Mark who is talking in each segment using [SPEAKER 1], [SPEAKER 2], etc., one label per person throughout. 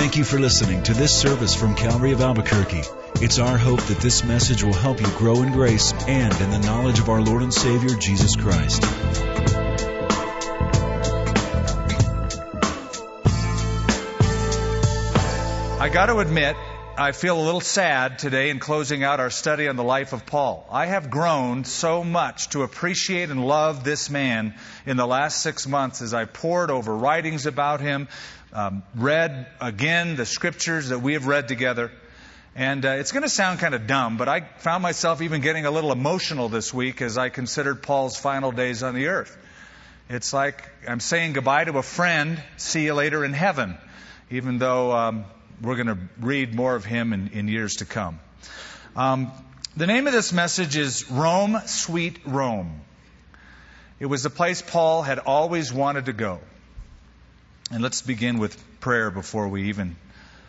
[SPEAKER 1] Thank you for listening to this service from Calvary of Albuquerque. It's our hope that this message will help you grow in grace and in the knowledge of our Lord and Savior, Jesus Christ.
[SPEAKER 2] I got to admit, I feel a little sad today in closing out our study on the life of Paul. I have grown so much to appreciate and love this man in the last six months as I pored over writings about him, um, read again the scriptures that we have read together. And uh, it's going to sound kind of dumb, but I found myself even getting a little emotional this week as I considered Paul's final days on the earth. It's like I'm saying goodbye to a friend, see you later in heaven, even though um, we're going to read more of him in, in years to come. Um, the name of this message is Rome, Sweet Rome. It was the place Paul had always wanted to go. And let's begin with prayer before we even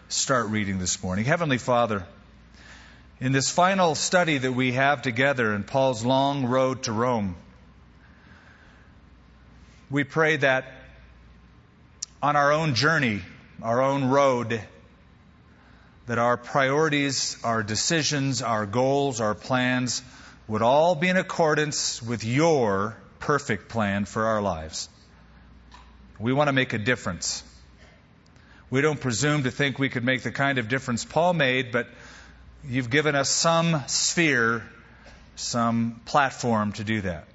[SPEAKER 2] start reading this morning. Heavenly Father, in this final study that we have together in Paul's long road to Rome, we pray that on our own journey, our own road, that our priorities, our decisions, our goals, our plans would all be in accordance with your perfect plan for our lives. We want to make a difference. We don't presume to think we could make the kind of difference Paul made, but you've given us some sphere, some platform to do that.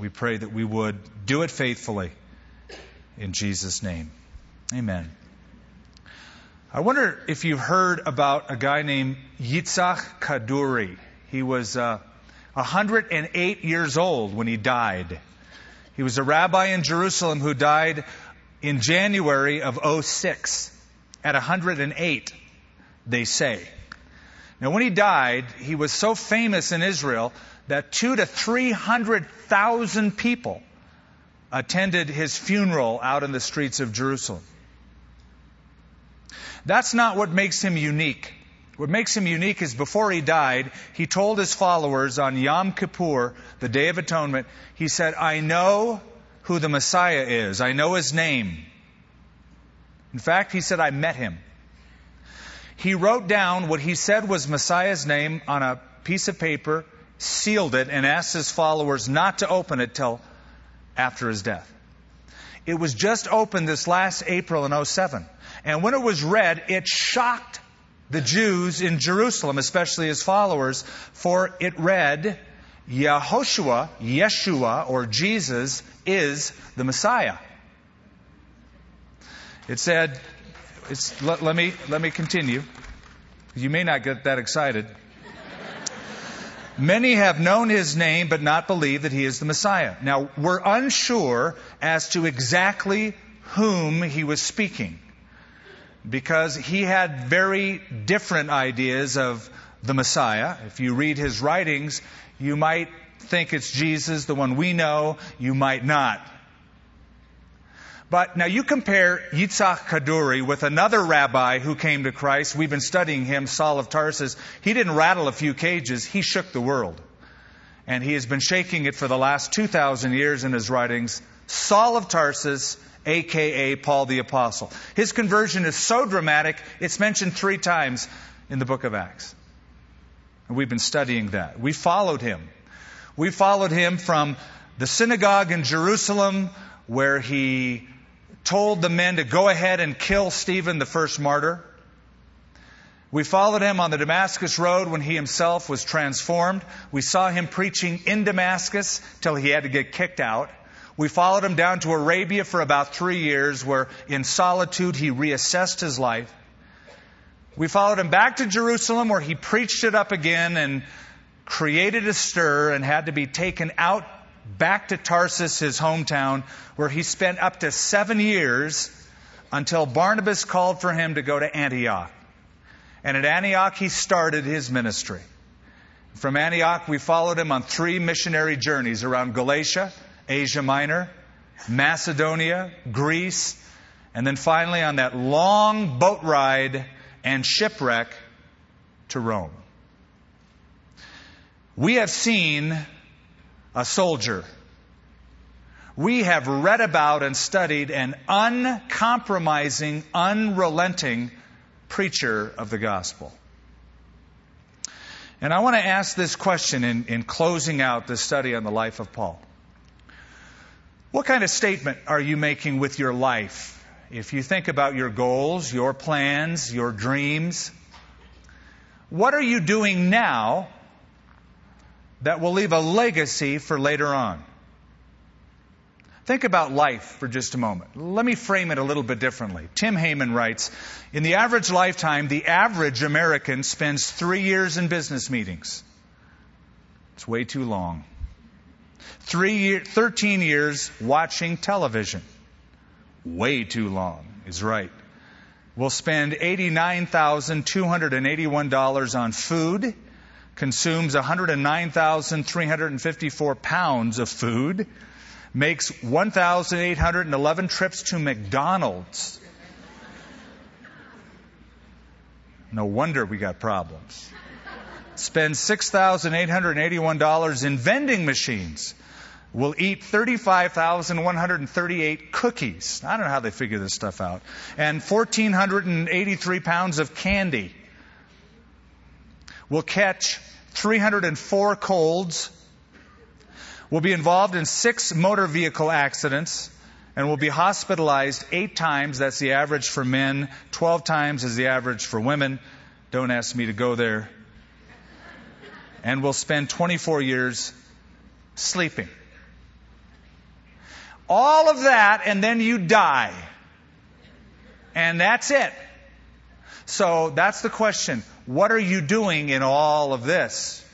[SPEAKER 2] We pray that we would do it faithfully. In Jesus' name. Amen. I wonder if you've heard about a guy named Yitzhak Kaduri. He was uh, 108 years old when he died. He was a rabbi in Jerusalem who died in January of 06 at 108, they say. Now, when he died, he was so famous in Israel that two to 300,000 people attended his funeral out in the streets of Jerusalem. That's not what makes him unique. What makes him unique is before he died, he told his followers on Yom Kippur, the Day of Atonement, he said, I know who the Messiah is. I know his name. In fact, he said, I met him. He wrote down what he said was Messiah's name on a piece of paper, sealed it, and asked his followers not to open it till after his death. It was just opened this last April in 07. And when it was read, it shocked the Jews in Jerusalem, especially his followers, for it read, Yehoshua, Yeshua, or Jesus, is the Messiah. It said, let, let, me, let me continue. You may not get that excited. Many have known his name but not believed that he is the Messiah. Now, we're unsure as to exactly whom he was speaking because he had very different ideas of the Messiah. If you read his writings, you might think it's Jesus, the one we know, you might not. But now you compare Yitzhak Kaduri with another rabbi who came to Christ. We've been studying him, Saul of Tarsus. He didn't rattle a few cages, he shook the world. And he has been shaking it for the last 2,000 years in his writings. Saul of Tarsus, aka Paul the Apostle. His conversion is so dramatic, it's mentioned three times in the book of Acts. And we've been studying that. We followed him. We followed him from the synagogue in Jerusalem where he told the men to go ahead and kill Stephen, the first martyr. We followed him on the Damascus Road when he himself was transformed. We saw him preaching in Damascus till he had to get kicked out. We followed him down to Arabia for about three years, where in solitude he reassessed his life. We followed him back to Jerusalem, where he preached it up again and created a stir and had to be taken out back to Tarsus, his hometown, where he spent up to seven years until Barnabas called for him to go to Antioch. And at Antioch, he started his ministry. From Antioch, we followed him on three missionary journeys around Galatia, Asia Minor, Macedonia, Greece, and then finally on that long boat ride and shipwreck to Rome. We have seen a soldier. We have read about and studied an uncompromising, unrelenting preacher of the gospel. And I want to ask this question in, in closing out the study on the life of Paul. What kind of statement are you making with your life? If you think about your goals, your plans, your dreams, what are you doing now that will leave a legacy for later on? Think about life for just a moment. Let me frame it a little bit differently. Tim Hayman writes In the average lifetime, the average American spends three years in business meetings. It's way too long. Three year, 13 years watching television. Way too long is right. We'll spend $89,281 on food, consumes 109,354 pounds of food, makes 1,811 trips to McDonald's. No wonder we got problems. Spends $6,881 in vending machines. Will eat 35,138 cookies. I don't know how they figure this stuff out. And 1,483 pounds of candy. Will catch 304 colds will be involved in six motor vehicle accidents and will be hospitalized eight times. That's the average for men. Twelve times is the average for women. Don't ask me to go there. And will spend 24 years sleeping. All of that, and then you die. And that's it. So that's the question. What are you doing in all of this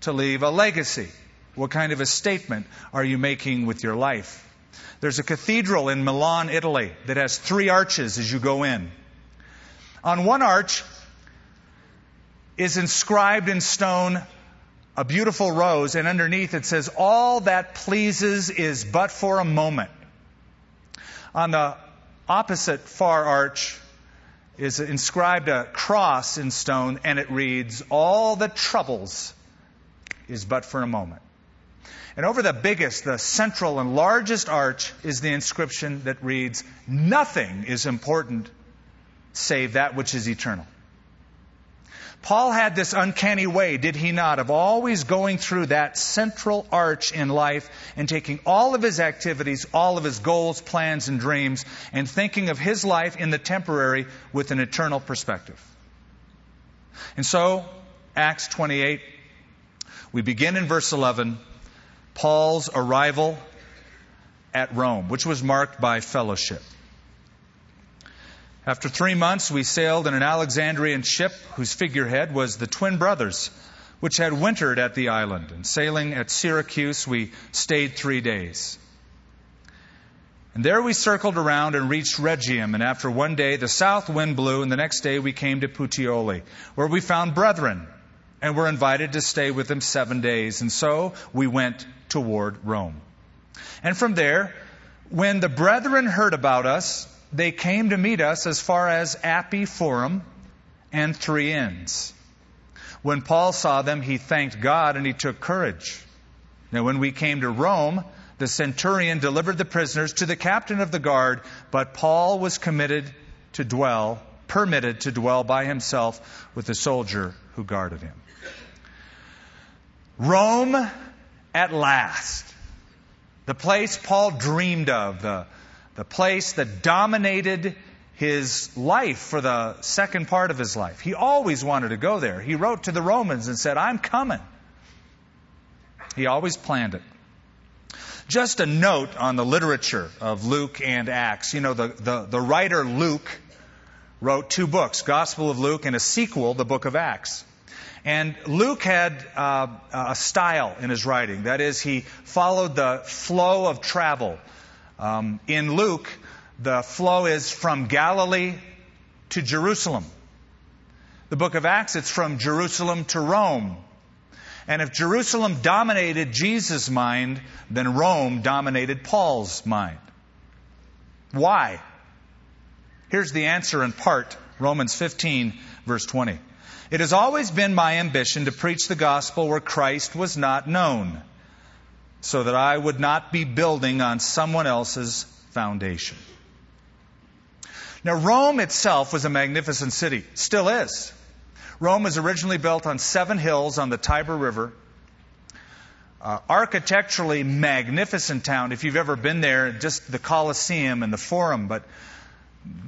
[SPEAKER 2] to leave a legacy? What kind of a statement are you making with your life? There's a cathedral in Milan, Italy, that has three arches as you go in. On one arch is inscribed in stone a beautiful rose, and underneath it says, All that pleases is but for a moment. On the opposite far arch is inscribed a cross in stone, and it reads, All that troubles is but for a moment. And over the biggest, the central and largest arch is the inscription that reads, Nothing is important save that which is eternal. Paul had this uncanny way, did he not, of always going through that central arch in life and taking all of his activities, all of his goals, plans, and dreams, and thinking of his life in the temporary with an eternal perspective. And so, Acts 28, we begin in verse 11 Paul's arrival at Rome, which was marked by fellowship. After three months, we sailed in an Alexandrian ship whose figurehead was the twin brothers, which had wintered at the island. And sailing at Syracuse, we stayed three days. And there we circled around and reached Rhegium. And after one day, the south wind blew, and the next day we came to Puteoli, where we found brethren and were invited to stay with them seven days. And so we went toward Rome. And from there, when the brethren heard about us, they came to meet us as far as Appii Forum and Three Inns. When Paul saw them, he thanked God and he took courage. Now, when we came to Rome, the centurion delivered the prisoners to the captain of the guard, but Paul was committed to dwell, permitted to dwell by himself with the soldier who guarded him. Rome at last. The place Paul dreamed of, the, the place that dominated his life for the second part of his life. He always wanted to go there. He wrote to the Romans and said, I'm coming. He always planned it. Just a note on the literature of Luke and Acts. You know, the, the, the writer Luke wrote two books, Gospel of Luke and a sequel, the book of Acts. And Luke had uh, a style in his writing. That is, he followed the flow of travel. Um, in Luke, the flow is from Galilee to Jerusalem. The book of Acts, it's from Jerusalem to Rome. And if Jerusalem dominated Jesus' mind, then Rome dominated Paul's mind. Why? Here's the answer in part Romans 15, verse 20. It has always been my ambition to preach the gospel where Christ was not known, so that I would not be building on someone else's foundation. Now, Rome itself was a magnificent city, still is. Rome was originally built on seven hills on the Tiber River. Uh, architecturally magnificent town. If you've ever been there, just the Colosseum and the Forum. But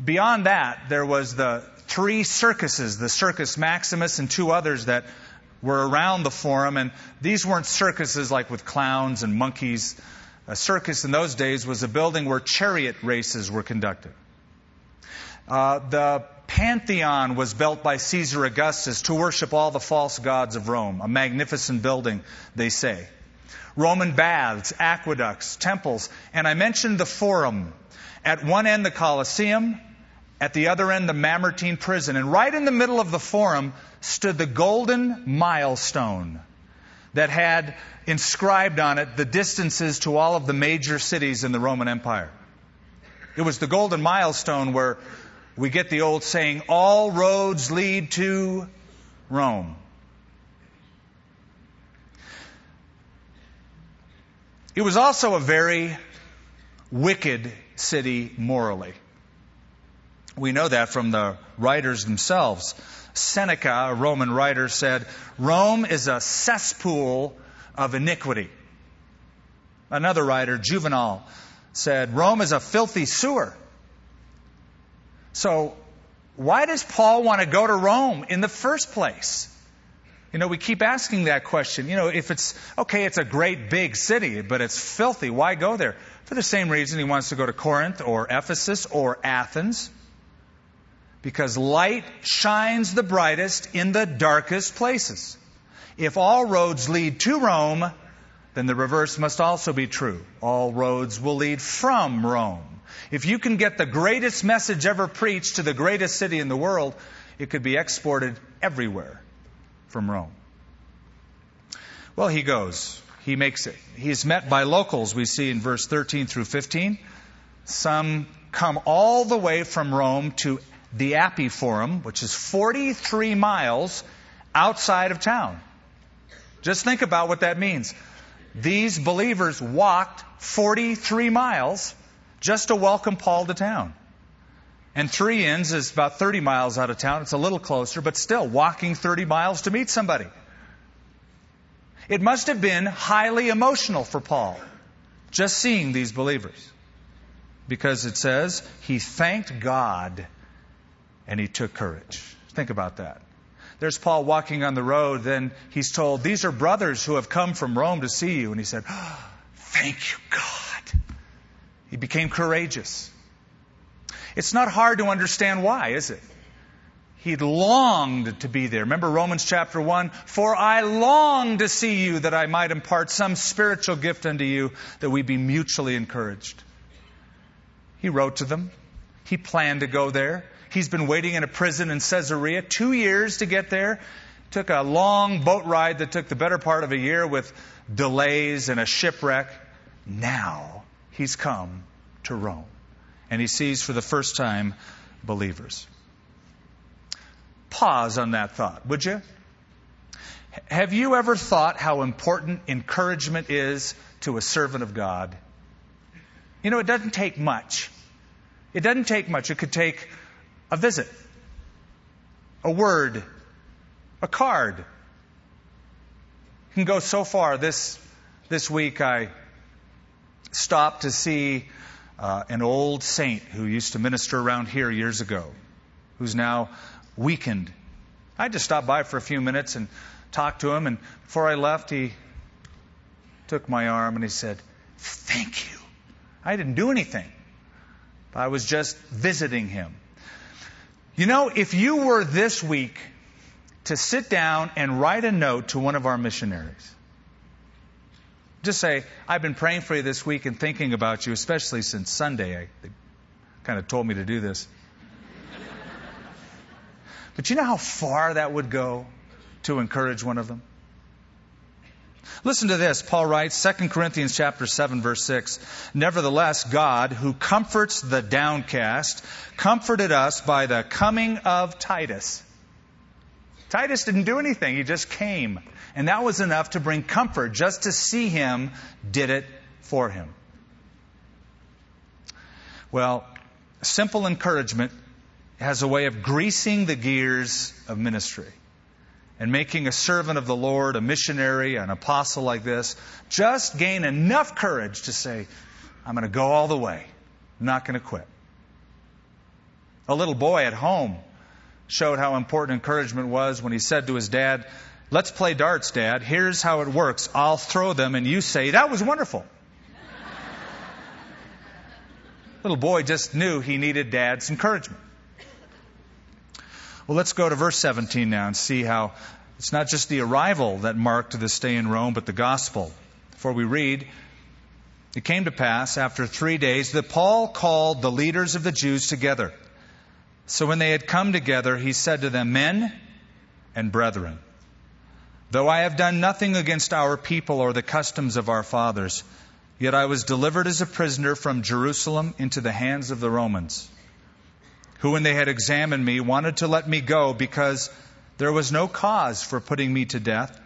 [SPEAKER 2] beyond that, there was the three circuses, the Circus Maximus and two others that were around the Forum. And these weren't circuses like with clowns and monkeys. A circus in those days was a building where chariot races were conducted. Uh, the Pantheon was built by Caesar Augustus to worship all the false gods of Rome. A magnificent building, they say. Roman baths, aqueducts, temples, and I mentioned the Forum. At one end, the Colosseum, at the other end, the Mamertine prison. And right in the middle of the Forum stood the golden milestone that had inscribed on it the distances to all of the major cities in the Roman Empire. It was the golden milestone where we get the old saying, all roads lead to Rome. It was also a very wicked city morally. We know that from the writers themselves. Seneca, a Roman writer, said, Rome is a cesspool of iniquity. Another writer, Juvenal, said, Rome is a filthy sewer. So, why does Paul want to go to Rome in the first place? You know, we keep asking that question. You know, if it's, okay, it's a great big city, but it's filthy, why go there? For the same reason he wants to go to Corinth or Ephesus or Athens. Because light shines the brightest in the darkest places. If all roads lead to Rome, then the reverse must also be true. All roads will lead from Rome. If you can get the greatest message ever preached to the greatest city in the world, it could be exported everywhere from Rome. Well, he goes. He makes it. He's met by locals, we see in verse 13 through 15. Some come all the way from Rome to the Appii Forum, which is 43 miles outside of town. Just think about what that means. These believers walked 43 miles just to welcome Paul to town. And Three Inns is about 30 miles out of town. It's a little closer, but still walking 30 miles to meet somebody. It must have been highly emotional for Paul just seeing these believers. Because it says he thanked God and he took courage. Think about that. There's Paul walking on the road, then he's told, These are brothers who have come from Rome to see you. And he said, Thank you, God. He became courageous. It's not hard to understand why, is it? He longed to be there. Remember Romans chapter 1? For I long to see you that I might impart some spiritual gift unto you that we be mutually encouraged. He wrote to them. He planned to go there. He's been waiting in a prison in Caesarea two years to get there. Took a long boat ride that took the better part of a year with delays and a shipwreck. Now he's come to Rome. And he sees for the first time believers. Pause on that thought, would you? Have you ever thought how important encouragement is to a servant of God? You know, it doesn't take much. It doesn't take much. It could take a visit, a word, a card. It can go so far. This, this week I stopped to see uh, an old saint who used to minister around here years ago, who's now weakened. I just stopped by for a few minutes and talked to him, and before I left, he took my arm and he said, Thank you. I didn't do anything. I was just visiting him. You know, if you were this week to sit down and write a note to one of our missionaries, just say, I've been praying for you this week and thinking about you, especially since Sunday. I, they kind of told me to do this. but you know how far that would go to encourage one of them? Listen to this. Paul writes, 2 Corinthians chapter 7 verse 6. Nevertheless, God, who comforts the downcast, comforted us by the coming of Titus. Titus didn't do anything. He just came. And that was enough to bring comfort. Just to see him did it for him. Well, simple encouragement has a way of greasing the gears of ministry and making a servant of the Lord, a missionary, an apostle like this, just gain enough courage to say, I'm going to go all the way. I'm not going to quit. A little boy at home showed how important encouragement was when he said to his dad, Let's play darts, Dad. Here's how it works. I'll throw them, and you say, That was wonderful. little boy just knew he needed Dad's encouragement. Well, let's go to verse 17 now and see how it's not just the arrival that marked the stay in Rome, but the gospel. For we read, it came to pass after three days that Paul called the leaders of the Jews together. So when they had come together, he said to them, Men and brethren, though I have done nothing against our people or the customs of our fathers, yet I was delivered as a prisoner from Jerusalem into the hands of the Romans who, when they had examined me, wanted to let me go because there was no cause for putting me to death.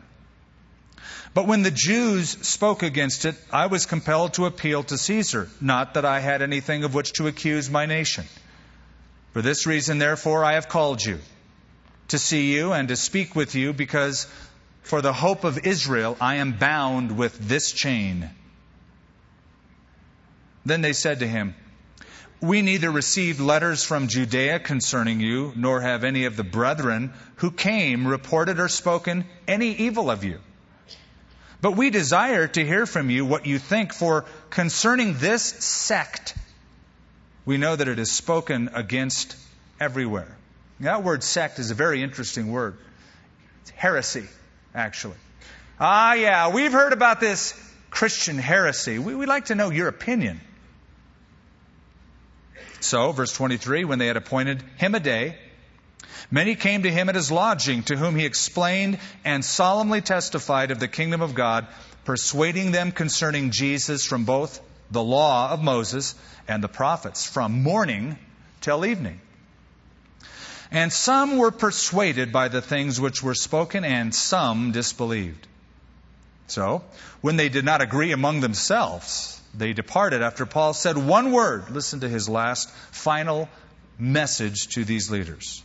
[SPEAKER 2] But when the Jews spoke against it, I was compelled to appeal to Caesar, not that I had anything of which to accuse my nation. For this reason, therefore, I have called you to see you and to speak with you, because for the hope of Israel I am bound with this chain. Then they said to him, we neither received letters from Judea concerning you, nor have any of the brethren who came reported or spoken any evil of you. But we desire to hear from you what you think, for concerning this sect, we know that it is spoken against everywhere. That word sect is a very interesting word. It's heresy, actually. Ah, yeah, we've heard about this Christian heresy. We, would like to know your opinion. So, verse 23, when they had appointed him a day, many came to him at his lodging, to whom he explained and solemnly testified of the kingdom of God, persuading them concerning Jesus from both the law of Moses and the prophets, from morning till evening. And some were persuaded by the things which were spoken, and some disbelieved. So, when they did not agree among themselves, they departed after Paul said one word. Listen to his last, final message to these leaders.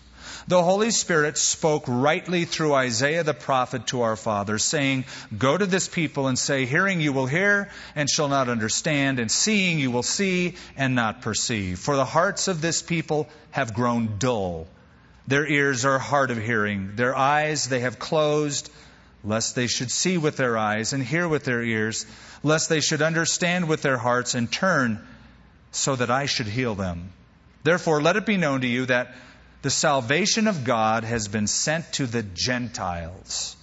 [SPEAKER 2] The Holy Spirit spoke rightly through Isaiah the prophet to our fathers, saying, Go to this people and say, Hearing you will hear and shall not understand, and seeing you will see and not perceive. For the hearts of this people have grown dull. Their ears are hard of hearing. Their eyes they have closed, lest they should see with their eyes and hear with their ears lest they should understand with their hearts and turn so that I should heal them. Therefore, let it be known to you that the salvation of God has been sent to the Gentiles,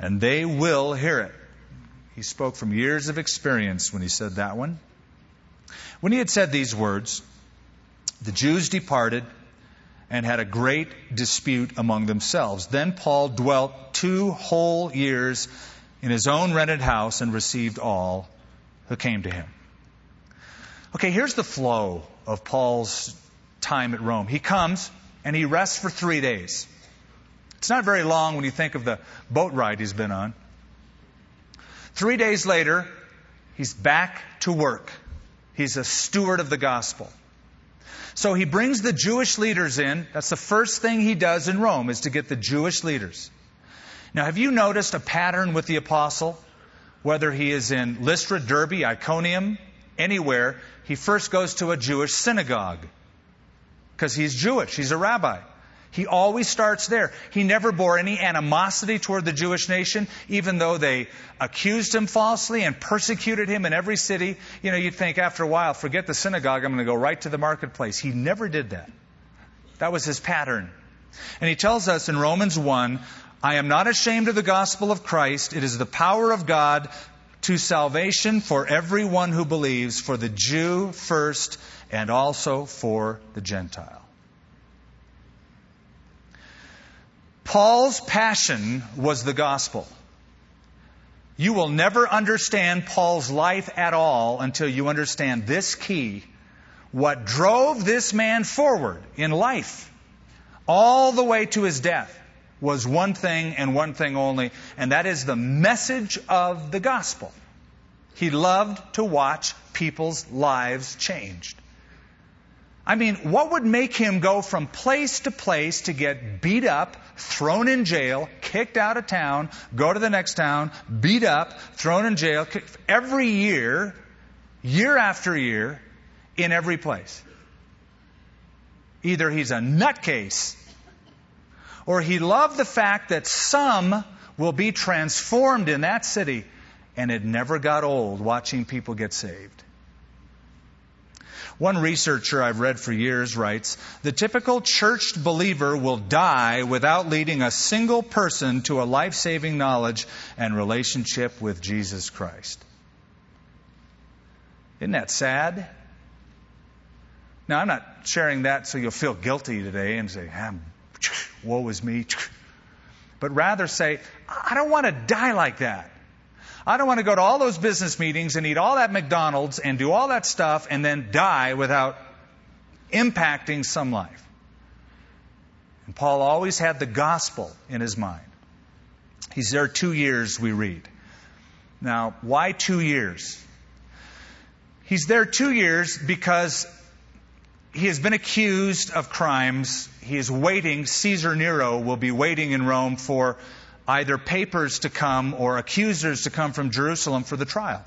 [SPEAKER 2] and they will hear it. He spoke from years of experience when he said that one. When he had said these words, the Jews departed and had a great dispute among themselves. Then Paul dwelt two whole years in his own rented house and received all who came to him. Okay, here's the flow of Paul's time at Rome. He comes and he rests for three days. It's not very long when you think of the boat ride he's been on. Three days later, he's back to work. He's a steward of the gospel. So he brings the Jewish leaders in. That's the first thing he does in Rome is to get the Jewish leaders. Now, have you noticed a pattern with the apostle? Whether he is in Lystra, Derbe, Iconium, anywhere, he first goes to a Jewish synagogue because he's Jewish. He's a rabbi. He always starts there. He never bore any animosity toward the Jewish nation, even though they accused him falsely and persecuted him in every city. You know, you'd think after a while, forget the synagogue, I'm going to go right to the marketplace. He never did that. That was his pattern. And he tells us in Romans 1 I am not ashamed of the gospel of Christ. It is the power of God to salvation for everyone who believes, for the Jew first, and also for the Gentile. Paul's passion was the gospel. You will never understand Paul's life at all until you understand this key. What drove this man forward in life, all the way to his death, was one thing and one thing only, and that is the message of the gospel. He loved to watch people's lives changed. I mean, what would make him go from place to place to get beat up, thrown in jail, kicked out of town, go to the next town, beat up, thrown in jail, every year, year after year, in every place? Either he's a nutcase, or he loved the fact that some will be transformed in that city, and it never got old watching people get saved. One researcher I've read for years writes The typical churched believer will die without leading a single person to a life saving knowledge and relationship with Jesus Christ. Isn't that sad? Now, I'm not sharing that so you'll feel guilty today and say, ah, woe is me. But rather say, I don't want to die like that. I don't want to go to all those business meetings and eat all that McDonald's and do all that stuff and then die without impacting some life. And Paul always had the gospel in his mind. He's there two years, we read. Now, why two years? He's there two years because he has been accused of crimes. He is waiting, Caesar Nero will be waiting in Rome for either papers to come or accusers to come from Jerusalem for the trial.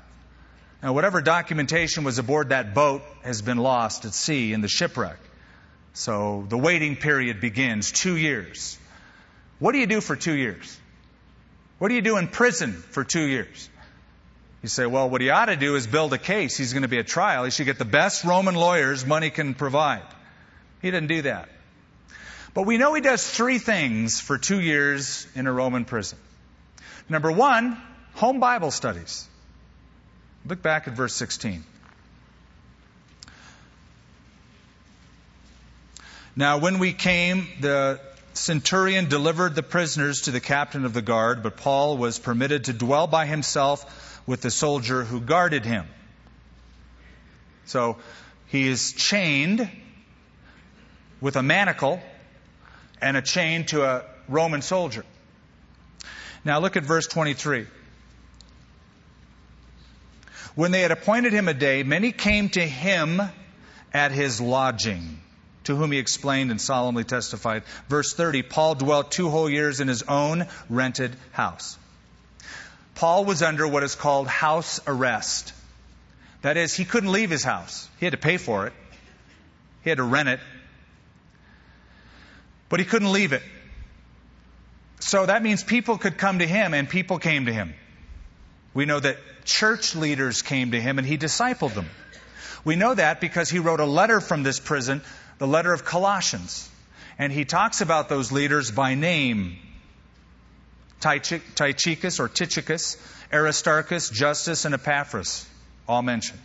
[SPEAKER 2] Now, whatever documentation was aboard that boat has been lost at sea in the shipwreck. So the waiting period begins two years. What do you do for two years? What do you do in prison for two years? You say, well, what he ought to do is build a case. He's going to be at trial. He should get the best Roman lawyers money can provide. He didn't do that. But we know he does three things for two years in a Roman prison. Number one, home Bible studies. Look back at verse 16. Now, when we came, the centurion delivered the prisoners to the captain of the guard, but Paul was permitted to dwell by himself with the soldier who guarded him. So he is chained with a manacle and a chain to a Roman soldier. Now look at verse 23. When they had appointed him a day, many came to him at his lodging, to whom he explained and solemnly testified. Verse 30 Paul dwelt two whole years in his own rented house. Paul was under what is called house arrest. That is, he couldn't leave his house. He had to pay for it, he had to rent it, but he couldn't leave it. So that means people could come to him, and people came to him. We know that church leaders came to him, and he discipled them. We know that because he wrote a letter from this prison, the letter of Colossians. And he talks about those leaders by name Tychicus or Tychicus, Aristarchus, Justus, and Epaphras, all mentioned.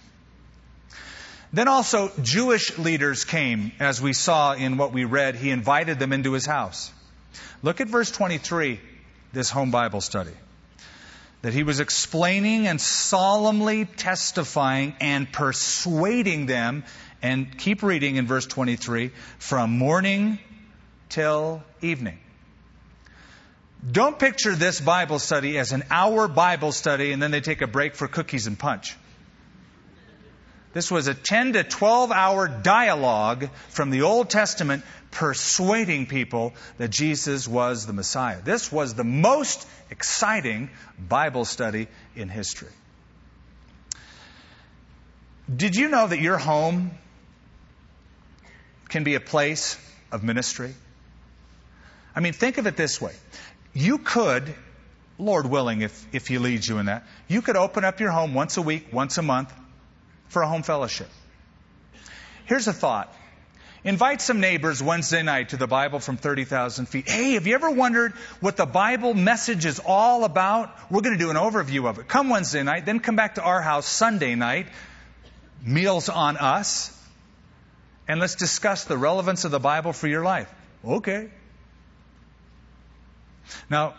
[SPEAKER 2] Then also, Jewish leaders came, as we saw in what we read. He invited them into his house. Look at verse 23, this home Bible study. That he was explaining and solemnly testifying and persuading them, and keep reading in verse 23, from morning till evening. Don't picture this Bible study as an hour Bible study and then they take a break for cookies and punch. This was a 10 to 12 hour dialogue from the Old Testament persuading people that Jesus was the Messiah. This was the most exciting Bible study in history. Did you know that your home can be a place of ministry? I mean, think of it this way. You could, Lord willing, if, if He leads you in that, you could open up your home once a week, once a month, for a home fellowship. Here's a thought. Invite some neighbors Wednesday night to the Bible from 30,000 feet. Hey, have you ever wondered what the Bible message is all about? We're going to do an overview of it. Come Wednesday night, then come back to our house Sunday night. Meals on us. And let's discuss the relevance of the Bible for your life. Okay. Now,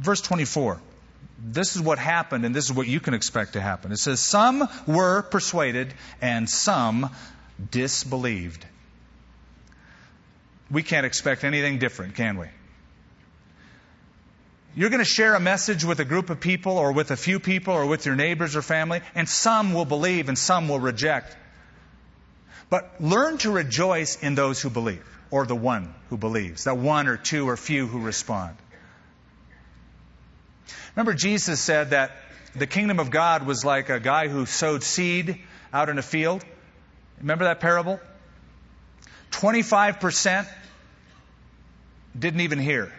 [SPEAKER 2] verse 24 this is what happened, and this is what you can expect to happen. It says, Some were persuaded, and some disbelieved. We can't expect anything different, can we? You're going to share a message with a group of people, or with a few people, or with your neighbors or family, and some will believe and some will reject. But learn to rejoice in those who believe, or the one who believes, that one or two or few who respond. Remember, Jesus said that the kingdom of God was like a guy who sowed seed out in a field. Remember that parable? 25% didn't even hear.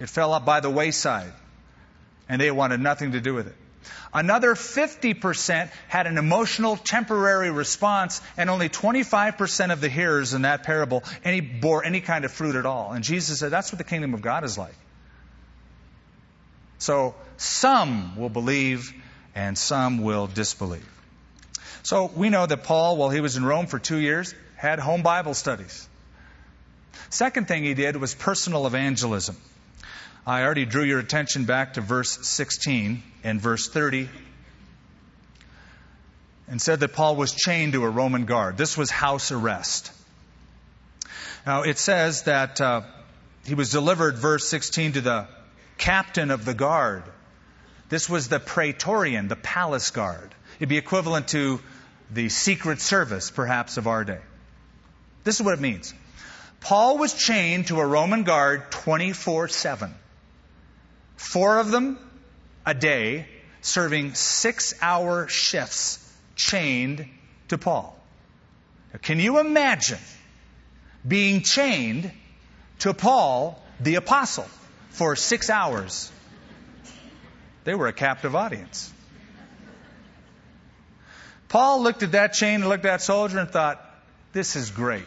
[SPEAKER 2] It fell up by the wayside, and they wanted nothing to do with it. Another 50% had an emotional, temporary response, and only 25% of the hearers in that parable any bore any kind of fruit at all. And Jesus said, that's what the kingdom of God is like. So some will believe and some will disbelieve. So we know that Paul, while he was in Rome for two years, had home Bible studies. Second thing he did was personal evangelism. I already drew your attention back to verse 16 and verse 30 and said that Paul was chained to a Roman guard. This was house arrest. Now it says that uh, he was delivered, verse 16, to the captain of the guard. This was the praetorian, the palace guard. It'd be equivalent to the secret service, perhaps, of our day. This is what it means. Paul was chained to a Roman guard 24 7. Four of them a day, serving six hour shifts, chained to Paul. Now, can you imagine being chained to Paul, the apostle, for six hours? They were a captive audience. Paul looked at that chain and looked at that soldier and thought, this is great.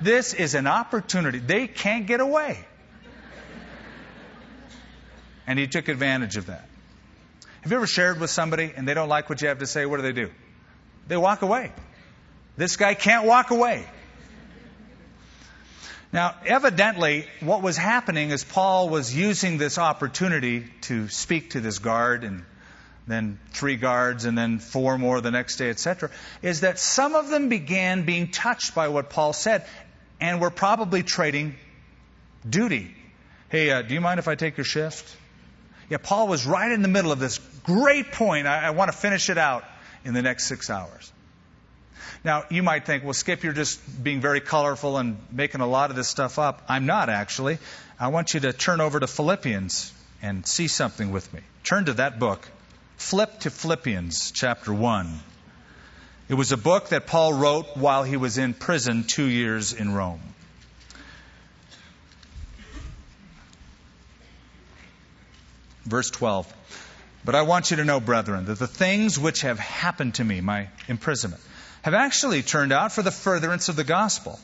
[SPEAKER 2] This is an opportunity. They can't get away. And he took advantage of that. Have you ever shared with somebody and they don't like what you have to say? What do they do? They walk away. This guy can't walk away. Now, evidently, what was happening is Paul was using this opportunity to speak to this guard and then three guards and then four more the next day, etc., is that some of them began being touched by what Paul said and were probably trading duty. Hey, uh, do you mind if I take your shift? Yeah, Paul was right in the middle of this great point. I, I want to finish it out in the next six hours. Now, you might think, well, Skip, you're just being very colorful and making a lot of this stuff up. I'm not, actually. I want you to turn over to Philippians and see something with me. Turn to that book. Flip to Philippians chapter 1. It was a book that Paul wrote while he was in prison two years in Rome. Verse 12. But I want you to know, brethren, that the things which have happened to me, my imprisonment, have actually turned out for the furtherance of the gospel,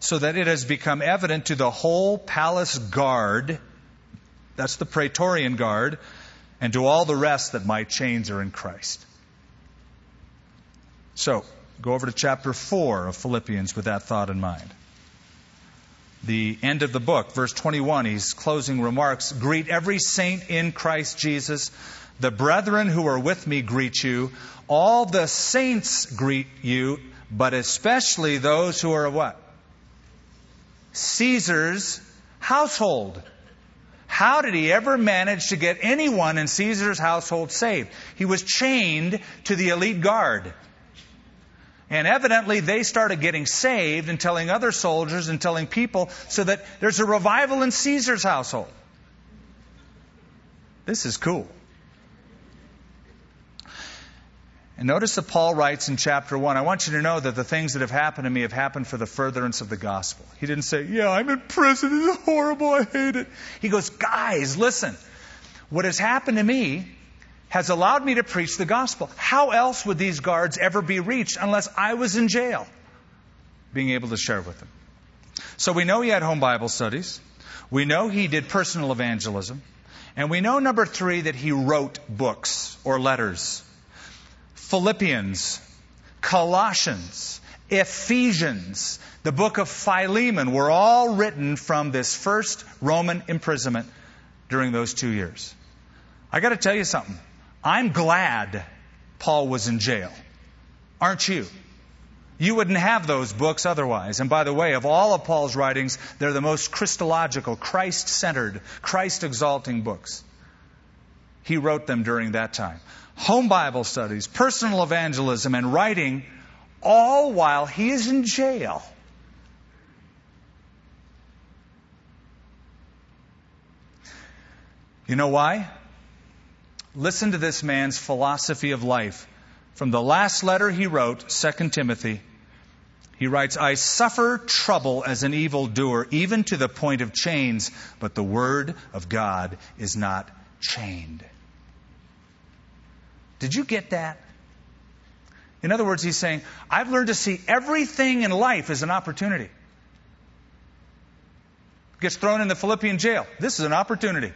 [SPEAKER 2] so that it has become evident to the whole palace guard, that's the Praetorian guard, and to all the rest that my chains are in Christ. So, go over to chapter 4 of Philippians with that thought in mind the end of the book, verse 21, he's closing remarks Greet every saint in Christ Jesus. The brethren who are with me greet you. All the saints greet you, but especially those who are what? Caesar's household. How did he ever manage to get anyone in Caesar's household saved? He was chained to the elite guard. And evidently, they started getting saved and telling other soldiers and telling people so that there's a revival in Caesar's household. This is cool. And notice that Paul writes in chapter 1 I want you to know that the things that have happened to me have happened for the furtherance of the gospel. He didn't say, Yeah, I'm in prison. It's horrible. I hate it. He goes, Guys, listen. What has happened to me has allowed me to preach the gospel. How else would these guards ever be reached unless I was in jail? Being able to share with them. So we know he had home Bible studies. We know he did personal evangelism. And we know, number three, that he wrote books or letters. Philippians, Colossians, Ephesians, the book of Philemon were all written from this first Roman imprisonment during those two years. I got to tell you something. I'm glad Paul was in jail. Aren't you? You wouldn't have those books otherwise. And by the way, of all of Paul's writings, they're the most Christological, Christ centered, Christ exalting books. He wrote them during that time. Home Bible studies, personal evangelism, and writing all while he is in jail. You know why? Listen to this man's philosophy of life. From the last letter he wrote, 2 Timothy, he writes, I suffer trouble as an evildoer, even to the point of chains, but the word of God is not chained. Did you get that? In other words, he's saying, I've learned to see everything in life as an opportunity. Gets thrown in the Philippian jail. This is an opportunity.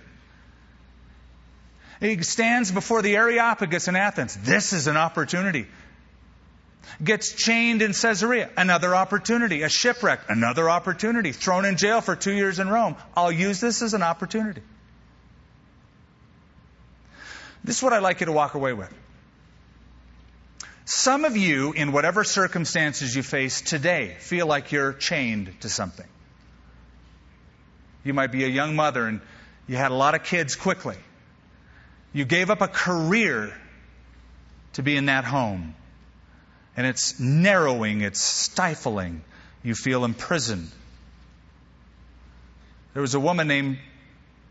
[SPEAKER 2] He stands before the Areopagus in Athens. This is an opportunity. Gets chained in Caesarea. Another opportunity. A shipwreck. Another opportunity. Thrown in jail for two years in Rome. I'll use this as an opportunity. This is what I'd like you to walk away with. Some of you, in whatever circumstances you face today, feel like you're chained to something. You might be a young mother and you had a lot of kids quickly. You gave up a career to be in that home. And it's narrowing, it's stifling. You feel imprisoned. There was a woman named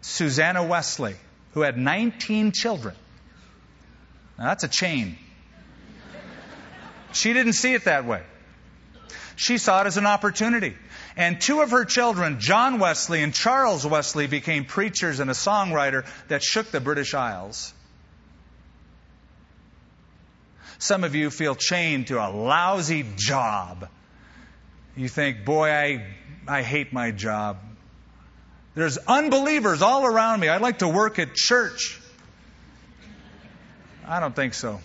[SPEAKER 2] Susanna Wesley who had 19 children. Now, that's a chain. She didn't see it that way. She saw it as an opportunity. And two of her children, John Wesley and Charles Wesley, became preachers and a songwriter that shook the British Isles. Some of you feel chained to a lousy job. You think, boy, I, I hate my job. There's unbelievers all around me. I'd like to work at church. I don't think so.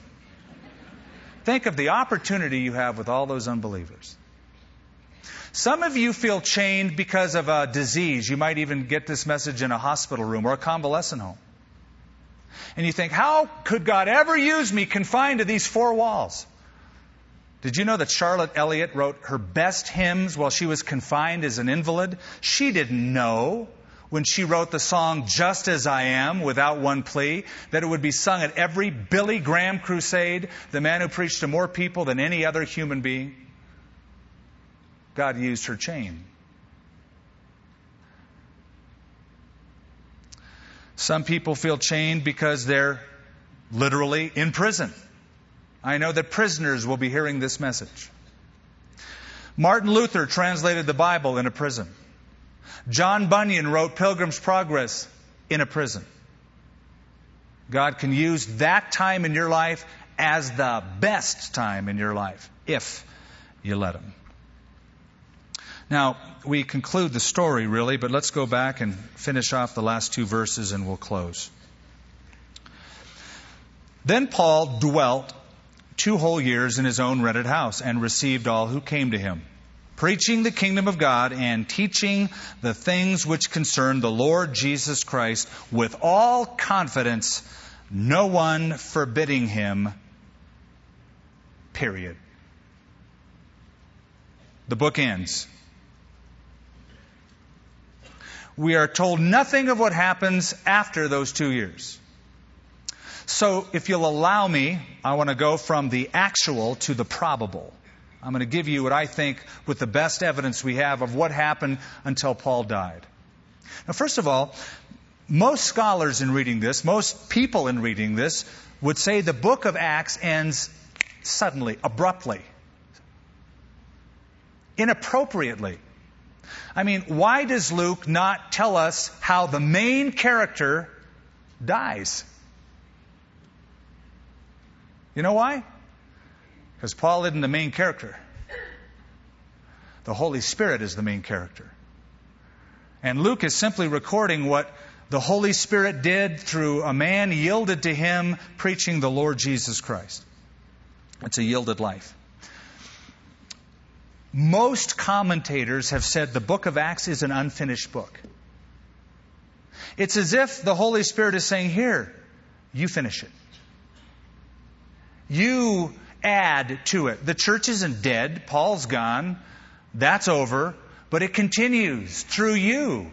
[SPEAKER 2] Think of the opportunity you have with all those unbelievers. Some of you feel chained because of a disease. You might even get this message in a hospital room or a convalescent home. And you think, how could God ever use me confined to these four walls? Did you know that Charlotte Elliott wrote her best hymns while she was confined as an invalid? She didn't know when she wrote the song Just As I Am without one plea that it would be sung at every Billy Graham crusade, the man who preached to more people than any other human being. God used her chain. Some people feel chained because they're literally in prison. I know that prisoners will be hearing this message. Martin Luther translated the Bible in a prison. John Bunyan wrote Pilgrim's Progress in a prison. God can use that time in your life as the best time in your life if you let Him. Now, we conclude the story really, but let's go back and finish off the last two verses and we'll close. Then Paul dwelt two whole years in his own rented house and received all who came to him, preaching the kingdom of God and teaching the things which concern the Lord Jesus Christ with all confidence, no one forbidding him. Period. The book ends we are told nothing of what happens after those two years. So, if you'll allow me, I want to go from the actual to the probable. I'm going to give you what I think with the best evidence we have of what happened until Paul died. Now, first of all, most scholars in reading this, most people in reading this, would say the book of Acts ends suddenly, abruptly, inappropriately. I mean, why does Luke not tell us how the main character dies? You know why? Because Paul isn't the main character. The Holy Spirit is the main character. And Luke is simply recording what the Holy Spirit did through a man yielded to him preaching the Lord Jesus Christ. It's a yielded life. Most commentators have said the book of Acts is an unfinished book. It's as if the Holy Spirit is saying, Here, you finish it. You add to it. The church isn't dead. Paul's gone. That's over. But it continues through you.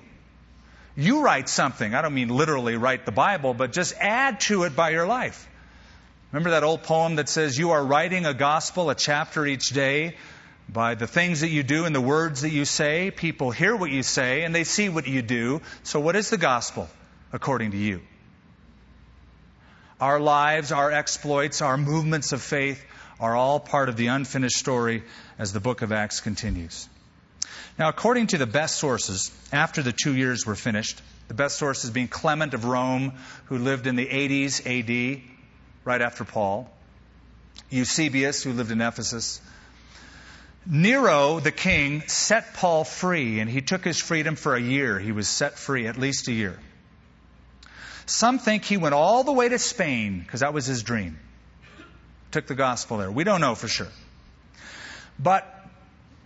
[SPEAKER 2] You write something. I don't mean literally write the Bible, but just add to it by your life. Remember that old poem that says, You are writing a gospel, a chapter each day, by the things that you do and the words that you say. People hear what you say and they see what you do. So, what is the gospel according to you? Our lives, our exploits, our movements of faith are all part of the unfinished story as the book of Acts continues. Now, according to the best sources, after the two years were finished, the best sources being Clement of Rome, who lived in the 80s AD, right after Paul, Eusebius, who lived in Ephesus, Nero, the king, set Paul free, and he took his freedom for a year. He was set free, at least a year. Some think he went all the way to Spain, because that was his dream. Took the gospel there. We don't know for sure. But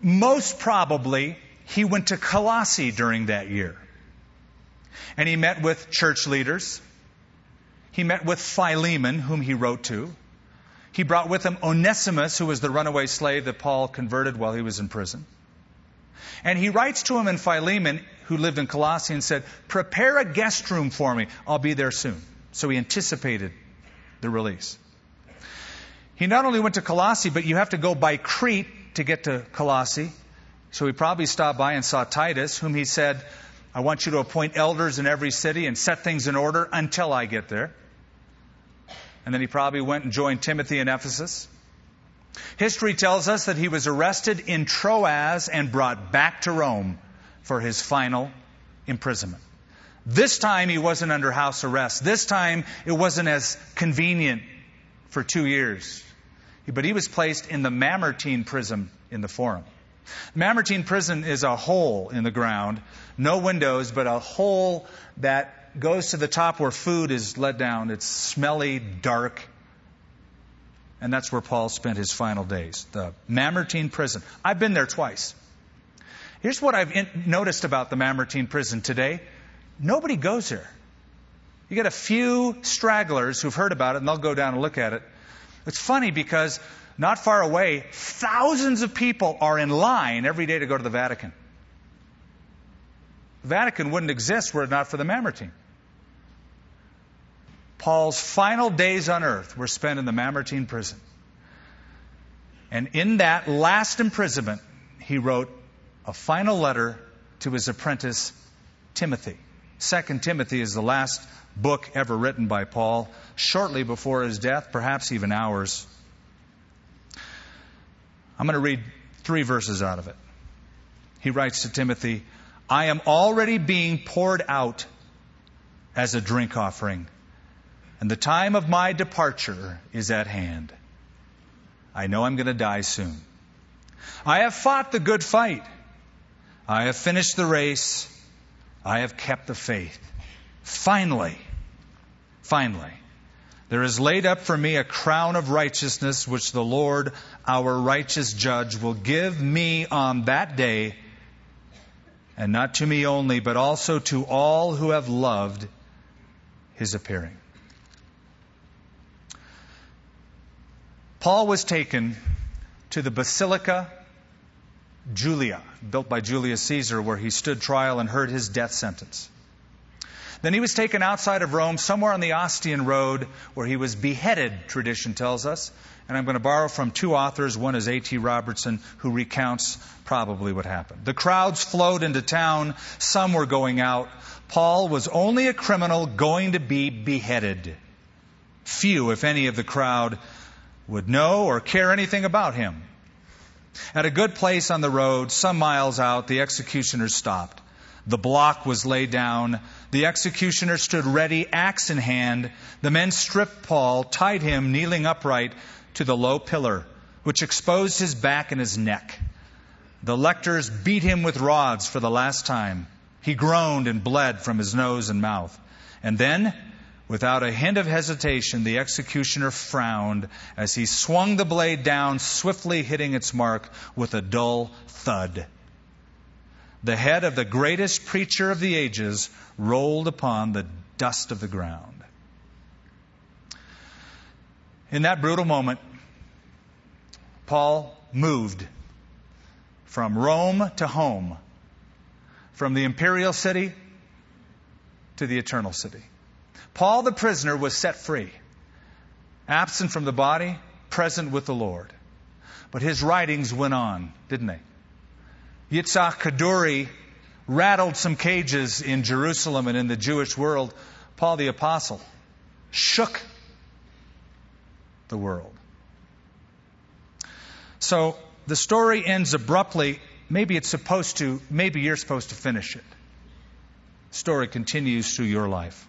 [SPEAKER 2] most probably, he went to Colossae during that year. And he met with church leaders. He met with Philemon, whom he wrote to. He brought with him Onesimus, who was the runaway slave that Paul converted while he was in prison. And he writes to him in Philemon, who lived in Colossae, and said, Prepare a guest room for me. I'll be there soon. So he anticipated the release. He not only went to Colossae, but you have to go by Crete to get to Colossae. So he probably stopped by and saw Titus, whom he said, I want you to appoint elders in every city and set things in order until I get there. And then he probably went and joined Timothy in Ephesus. History tells us that he was arrested in Troas and brought back to Rome for his final imprisonment. This time he wasn't under house arrest. This time it wasn't as convenient for two years. But he was placed in the Mamertine prison in the Forum. Mamertine prison is a hole in the ground, no windows, but a hole that goes to the top where food is let down. It's smelly, dark, and that's where Paul spent his final days, the Mamertine prison. I've been there twice. Here's what I've in- noticed about the Mamertine prison today nobody goes there. You get a few stragglers who've heard about it and they'll go down and look at it. It's funny because not far away, thousands of people are in line every day to go to the Vatican. The Vatican wouldn't exist were it not for the Mamertine. Paul's final days on earth were spent in the Mamertine prison. And in that last imprisonment, he wrote a final letter to his apprentice, Timothy. Second Timothy is the last book ever written by Paul, shortly before his death, perhaps even hours. I'm going to read three verses out of it. He writes to Timothy, I am already being poured out as a drink offering, and the time of my departure is at hand. I know I'm going to die soon. I have fought the good fight. I have finished the race. I have kept the faith. Finally, finally, there is laid up for me a crown of righteousness, which the Lord, our righteous judge, will give me on that day, and not to me only, but also to all who have loved his appearing. Paul was taken to the Basilica Julia, built by Julius Caesar, where he stood trial and heard his death sentence. Then he was taken outside of Rome, somewhere on the Ostian Road, where he was beheaded, tradition tells us. And I'm going to borrow from two authors. One is A.T. Robertson, who recounts probably what happened. The crowds flowed into town. Some were going out. Paul was only a criminal going to be beheaded. Few, if any, of the crowd would know or care anything about him. At a good place on the road, some miles out, the executioners stopped. The block was laid down. The executioner stood ready, axe in hand. The men stripped Paul, tied him, kneeling upright, to the low pillar, which exposed his back and his neck. The lictors beat him with rods for the last time. He groaned and bled from his nose and mouth. And then, without a hint of hesitation, the executioner frowned as he swung the blade down, swiftly hitting its mark with a dull thud the head of the greatest preacher of the ages rolled upon the dust of the ground. In that brutal moment, Paul moved from Rome to home, from the imperial city to the eternal city. Paul the prisoner was set free. absent from the body, present with the Lord. But his writings went on, didn't they? Yitzhak Kaduri rattled some cages in Jerusalem and in the Jewish world. Paul the Apostle shook the world. So the story ends abruptly. Maybe it's supposed to, maybe you're supposed to finish it. The story continues through your life.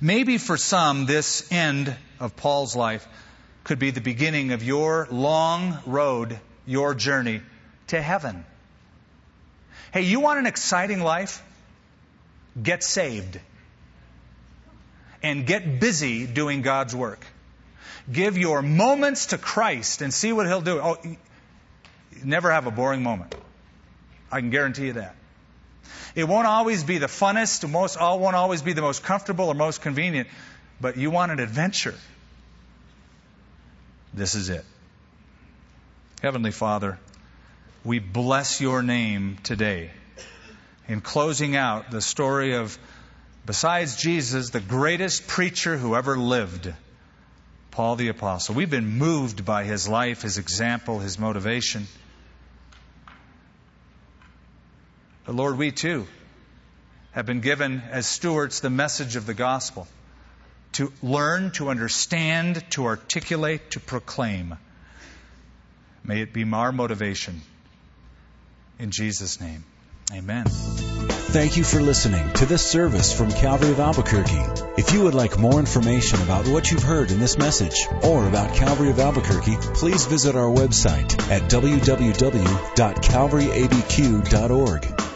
[SPEAKER 2] Maybe for some, this end of Paul's life could be the beginning of your long road, your journey to heaven. Hey, you want an exciting life? Get saved. And get busy doing God's work. Give your moments to Christ and see what He'll do. Oh, never have a boring moment. I can guarantee you that. It won't always be the funnest, most, all won't always be the most comfortable or most convenient, but you want an adventure. This is it. Heavenly Father, we bless your name today. In closing out the story of, besides Jesus, the greatest preacher who ever lived, Paul the Apostle. We've been moved by his life, his example, his motivation. But Lord, we too have been given as stewards the message of the gospel to learn, to understand, to articulate, to proclaim. May it be our motivation. In Jesus' name, amen.
[SPEAKER 1] Thank you for listening to this service from Calvary of Albuquerque. If you would like more information about what you've heard in this message or about Calvary of Albuquerque, please visit our website at www.calvaryabq.org.